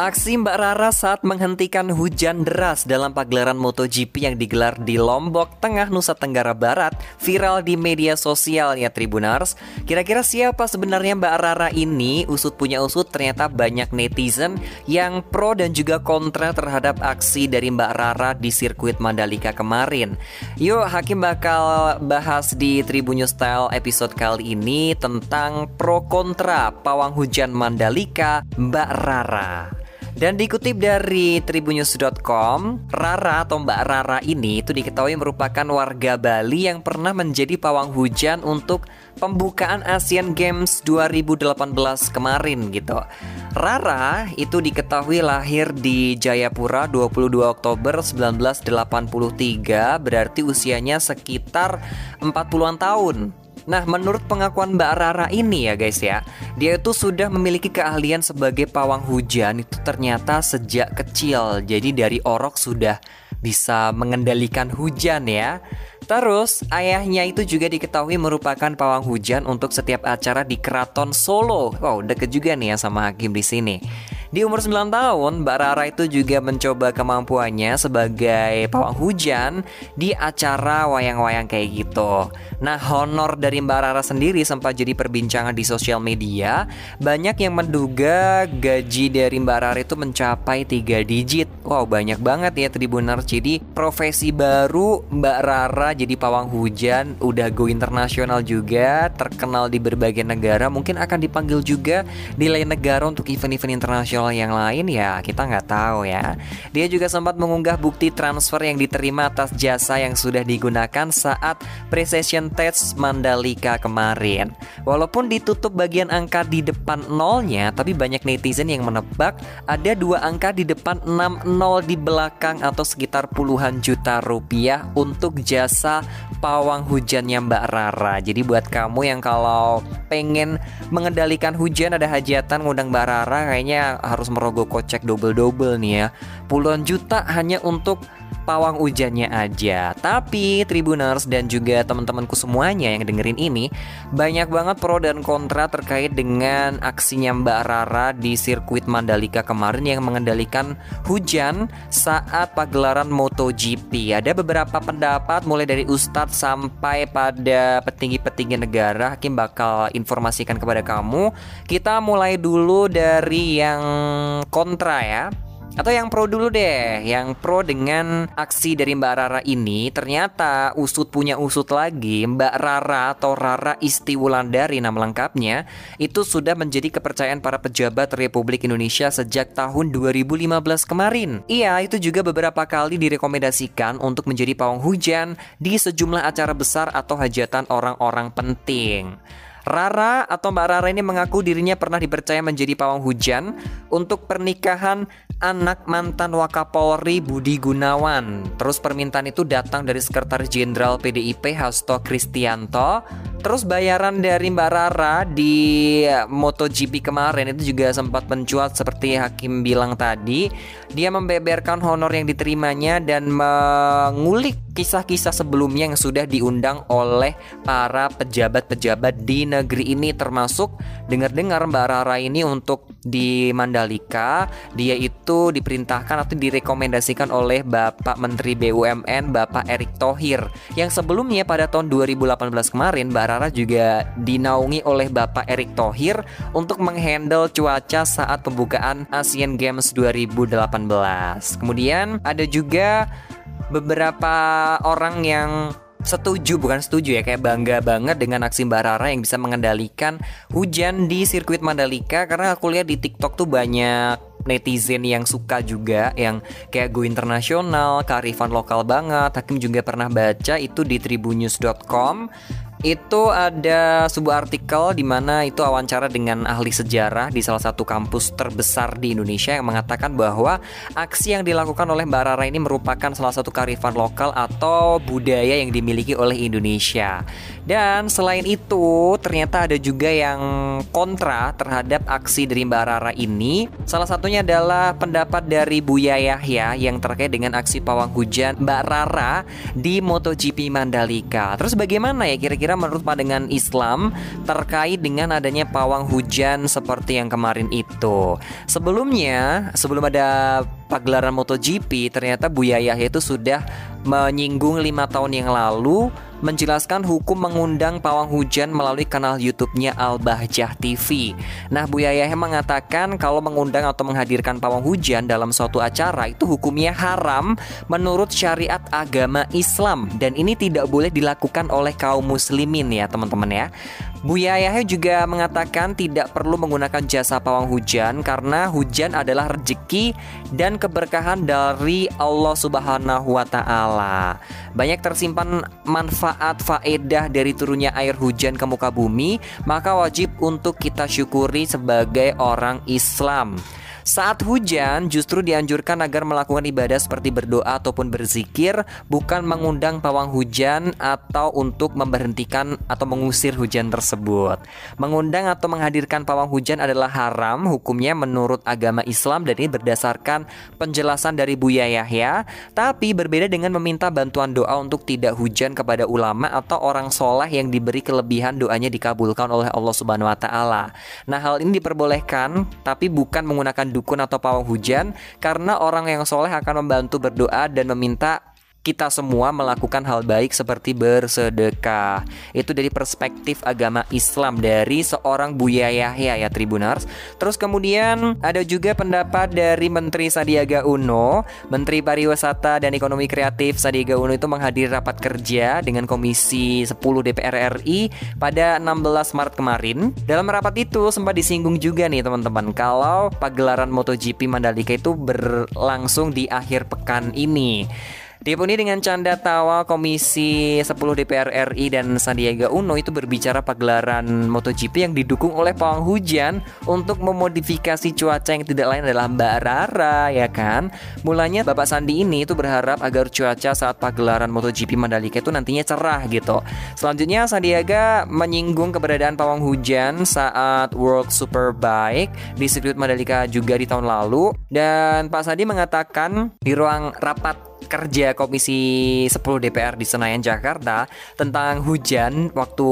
Aksi Mbak Rara saat menghentikan hujan deras dalam pagelaran MotoGP yang digelar di Lombok, Tengah Nusa Tenggara Barat viral di media sosial ya Tribunars. Kira-kira siapa sebenarnya Mbak Rara ini? Usut punya usut ternyata banyak netizen yang pro dan juga kontra terhadap aksi dari Mbak Rara di sirkuit Mandalika kemarin. Yuk Hakim bakal bahas di Tribun Style episode kali ini tentang pro kontra pawang hujan Mandalika Mbak Rara. Dan dikutip dari tribunnews.com, Rara atau Mbak Rara ini itu diketahui merupakan warga Bali yang pernah menjadi pawang hujan untuk pembukaan Asian Games 2018 kemarin gitu. Rara itu diketahui lahir di Jayapura 22 Oktober 1983, berarti usianya sekitar 40-an tahun. Nah, menurut pengakuan Mbak Rara ini ya guys ya, dia itu sudah memiliki keahlian sebagai pawang hujan itu ternyata sejak kecil. Jadi dari orok sudah bisa mengendalikan hujan ya. Terus, ayahnya itu juga diketahui merupakan pawang hujan untuk setiap acara di Keraton Solo. Wow, deket juga nih ya sama Hakim di sini. Di umur 9 tahun, Mbak Rara itu juga mencoba kemampuannya sebagai pawang hujan di acara wayang-wayang kayak gitu. Nah, honor dari Mbak Rara sendiri sempat jadi perbincangan di sosial media. Banyak yang menduga gaji dari Mbak Rara itu mencapai 3 digit. Wow, banyak banget ya Tribuners. Jadi, profesi baru Mbak Rara jadi pawang hujan udah go internasional juga, terkenal di berbagai negara, mungkin akan dipanggil juga di lain negara untuk event-event internasional yang lain ya kita nggak tahu ya. Dia juga sempat mengunggah bukti transfer yang diterima atas jasa yang sudah digunakan saat precision test Mandalika kemarin. Walaupun ditutup bagian angka di depan nolnya, tapi banyak netizen yang menebak ada dua angka di depan 6 nol di belakang atau sekitar puluhan juta rupiah untuk jasa pawang hujannya Mbak Rara. Jadi buat kamu yang kalau pengen mengendalikan hujan ada hajatan ngundang Mbak Rara kayaknya harus merogoh kocek double-double nih ya. Puluhan juta hanya untuk pawang hujannya aja. Tapi Tribuners dan juga teman-temanku semuanya yang dengerin ini banyak banget pro dan kontra terkait dengan aksinya Mbak Rara di sirkuit Mandalika kemarin yang mengendalikan hujan saat pagelaran MotoGP. Ada beberapa pendapat mulai dari ustadz sampai pada petinggi-petinggi negara. Hakim bakal informasikan kepada kamu. Kita mulai dulu dari yang kontra ya. Atau yang pro dulu deh, yang pro dengan aksi dari Mbak Rara ini ternyata usut punya usut lagi Mbak Rara atau Rara Isti Wulandari nama lengkapnya itu sudah menjadi kepercayaan para pejabat Republik Indonesia sejak tahun 2015 kemarin. Iya, itu juga beberapa kali direkomendasikan untuk menjadi pawang hujan di sejumlah acara besar atau hajatan orang-orang penting. Rara atau Mbak Rara ini mengaku dirinya pernah dipercaya menjadi pawang hujan untuk pernikahan anak mantan Wakapolri Budi Gunawan. Terus permintaan itu datang dari Sekretaris Jenderal PDIP Hasto Kristianto. Terus bayaran dari Mbak Rara di MotoGP kemarin itu juga sempat mencuat seperti Hakim bilang tadi. Dia membeberkan honor yang diterimanya dan mengulik kisah-kisah sebelumnya yang sudah diundang oleh para pejabat-pejabat di negeri ini termasuk dengar-dengar Mbak Rara ini untuk di Mandalika dia itu diperintahkan atau direkomendasikan oleh Bapak Menteri BUMN Bapak Erick Thohir. Yang sebelumnya pada tahun 2018 kemarin Mbak Rara juga dinaungi oleh Bapak Erick Thohir untuk menghandle cuaca saat pembukaan Asian Games 2018 kemudian ada juga beberapa orang yang setuju bukan setuju ya kayak bangga banget dengan aksi Mbak Rara yang bisa mengendalikan hujan di sirkuit Mandalika karena aku lihat di TikTok tuh banyak netizen yang suka juga yang kayak go internasional, kearifan lokal banget. Hakim juga pernah baca itu di tribunnews.com itu ada sebuah artikel di mana itu wawancara dengan ahli sejarah di salah satu kampus terbesar di Indonesia yang mengatakan bahwa aksi yang dilakukan oleh Mbak Rara ini merupakan salah satu karifan lokal atau budaya yang dimiliki oleh Indonesia. Dan selain itu, ternyata ada juga yang kontra terhadap aksi dari Mbak Rara ini. Salah satunya adalah pendapat dari Buya Yahya yang terkait dengan aksi pawang hujan Mbak Rara di MotoGP Mandalika. Terus bagaimana ya kira-kira kira-kira menurut pandangan Islam terkait dengan adanya pawang hujan seperti yang kemarin itu. Sebelumnya, sebelum ada pagelaran MotoGP, ternyata Buya Yahya itu sudah menyinggung lima tahun yang lalu menjelaskan hukum mengundang pawang hujan melalui kanal YouTube-nya Al-Bahjah TV. Nah, Bu Yahya mengatakan kalau mengundang atau menghadirkan pawang hujan dalam suatu acara itu hukumnya haram menurut syariat agama Islam dan ini tidak boleh dilakukan oleh kaum muslimin ya, teman-teman ya. Buya Yahya juga mengatakan tidak perlu menggunakan jasa pawang hujan karena hujan adalah rezeki dan keberkahan dari Allah Subhanahu wa taala. Banyak tersimpan manfaat faedah dari turunnya air hujan ke muka bumi, maka wajib untuk kita syukuri sebagai orang Islam. Saat hujan justru dianjurkan agar melakukan ibadah seperti berdoa ataupun berzikir bukan mengundang pawang hujan atau untuk memberhentikan atau mengusir hujan tersebut. Mengundang atau menghadirkan pawang hujan adalah haram hukumnya menurut agama Islam dan ini berdasarkan penjelasan dari Buya Yahya tapi berbeda dengan meminta bantuan doa untuk tidak hujan kepada ulama atau orang soleh yang diberi kelebihan doanya dikabulkan oleh Allah Subhanahu wa taala. Nah, hal ini diperbolehkan tapi bukan menggunakan dukun atau pawang hujan karena orang yang soleh akan membantu berdoa dan meminta kita semua melakukan hal baik seperti bersedekah. Itu dari perspektif agama Islam dari seorang Buya Yahya ya Tribunars. Terus kemudian ada juga pendapat dari Menteri Sandiaga Uno, Menteri Pariwisata dan Ekonomi Kreatif Sandiaga Uno itu menghadiri rapat kerja dengan Komisi 10 DPR RI pada 16 Maret kemarin. Dalam rapat itu sempat disinggung juga nih teman-teman kalau pagelaran MotoGP Mandalika itu berlangsung di akhir pekan ini. Dipenuhi dengan canda tawa Komisi 10 DPR RI dan Sandiaga Uno itu berbicara pagelaran MotoGP yang didukung oleh pawang hujan untuk memodifikasi cuaca yang tidak lain adalah Mbak Rara ya kan. Mulanya Bapak Sandi ini itu berharap agar cuaca saat pagelaran MotoGP Mandalika itu nantinya cerah gitu. Selanjutnya Sandiaga menyinggung keberadaan pawang hujan saat World Superbike di sirkuit Mandalika juga di tahun lalu dan Pak Sandi mengatakan di ruang rapat kerja Komisi 10 DPR di Senayan Jakarta tentang hujan waktu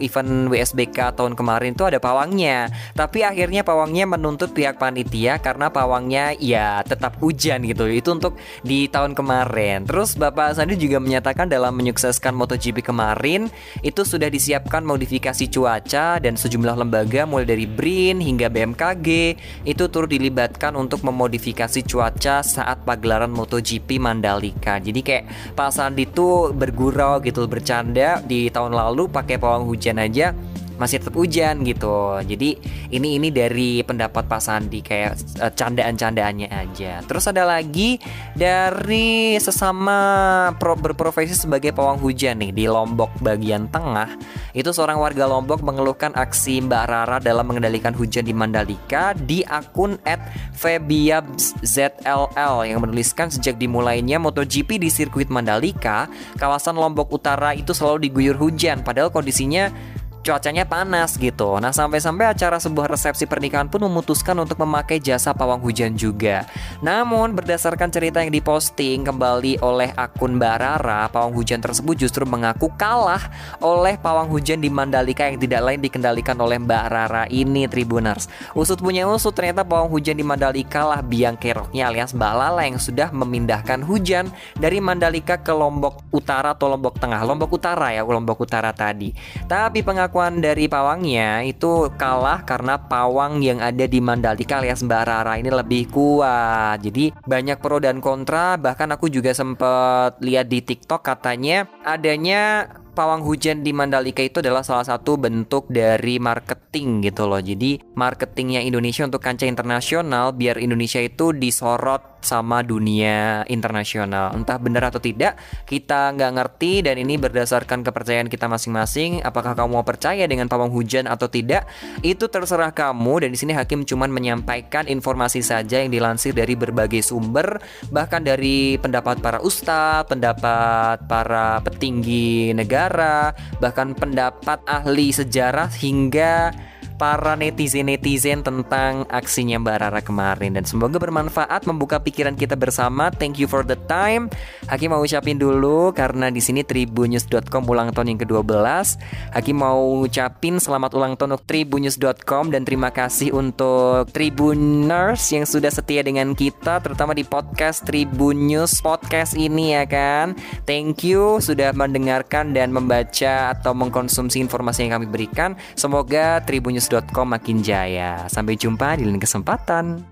event WSBK tahun kemarin itu ada pawangnya. Tapi akhirnya pawangnya menuntut pihak panitia karena pawangnya ya tetap hujan gitu. Itu untuk di tahun kemarin. Terus Bapak Sandi juga menyatakan dalam menyukseskan MotoGP kemarin itu sudah disiapkan modifikasi cuaca dan sejumlah lembaga mulai dari BRIN hingga BMKG itu turut dilibatkan untuk memodifikasi cuaca saat pagelaran MotoGP Mandalika. Jadi kayak Pak Sandi tuh bergurau gitu bercanda di tahun lalu pakai pawang hujan aja masih tetap hujan gitu. Jadi ini ini dari pendapat Pak Sandi kayak uh, candaan-candaannya aja. Terus ada lagi dari sesama pro, berprofesi sebagai pawang hujan nih di Lombok bagian tengah. Itu seorang warga Lombok mengeluhkan aksi Mbak Rara dalam mengendalikan hujan di Mandalika di akun @febiabzll yang menuliskan sejak dimulainya MotoGP di sirkuit Mandalika, kawasan Lombok Utara itu selalu diguyur hujan padahal kondisinya cuacanya panas gitu. Nah, sampai-sampai acara sebuah resepsi pernikahan pun memutuskan untuk memakai jasa pawang hujan juga. Namun, berdasarkan cerita yang diposting kembali oleh akun Mbak Rara, pawang hujan tersebut justru mengaku kalah oleh pawang hujan di Mandalika yang tidak lain dikendalikan oleh Mbak Rara ini Tribuners. Usut punya usut ternyata pawang hujan di Mandalika lah biang keroknya alias Mbak Lala yang sudah memindahkan hujan dari Mandalika ke Lombok Utara atau Lombok Tengah. Lombok Utara ya, Lombok Utara tadi. Tapi pengaku pengakuan dari pawangnya itu kalah karena pawang yang ada di Mandalika alias Mbak Rara ini lebih kuat. Jadi banyak pro dan kontra. Bahkan aku juga sempat lihat di TikTok katanya adanya pawang hujan di Mandalika itu adalah salah satu bentuk dari marketing gitu loh. Jadi marketingnya Indonesia untuk kancah internasional biar Indonesia itu disorot sama dunia internasional. Entah benar atau tidak, kita nggak ngerti dan ini berdasarkan kepercayaan kita masing-masing. Apakah kamu mau percaya dengan pawang hujan atau tidak? Itu terserah kamu dan di sini hakim cuman menyampaikan informasi saja yang dilansir dari berbagai sumber, bahkan dari pendapat para ustadz, pendapat para petinggi negara, bahkan pendapat ahli sejarah hingga para netizen-netizen tentang aksinya Mbak Rara kemarin dan semoga bermanfaat membuka pikiran kita bersama. Thank you for the time. Hakim mau ucapin dulu karena di sini tribunnews.com ulang tahun yang ke-12. Hakim mau ucapin selamat ulang tahun untuk tribunnews.com dan terima kasih untuk Tribuners yang sudah setia dengan kita terutama di podcast Tribun News podcast ini ya kan. Thank you sudah mendengarkan dan membaca atau mengkonsumsi informasi yang kami berikan. Semoga tribunnews.com makin jaya. Sampai jumpa di lain kesempatan.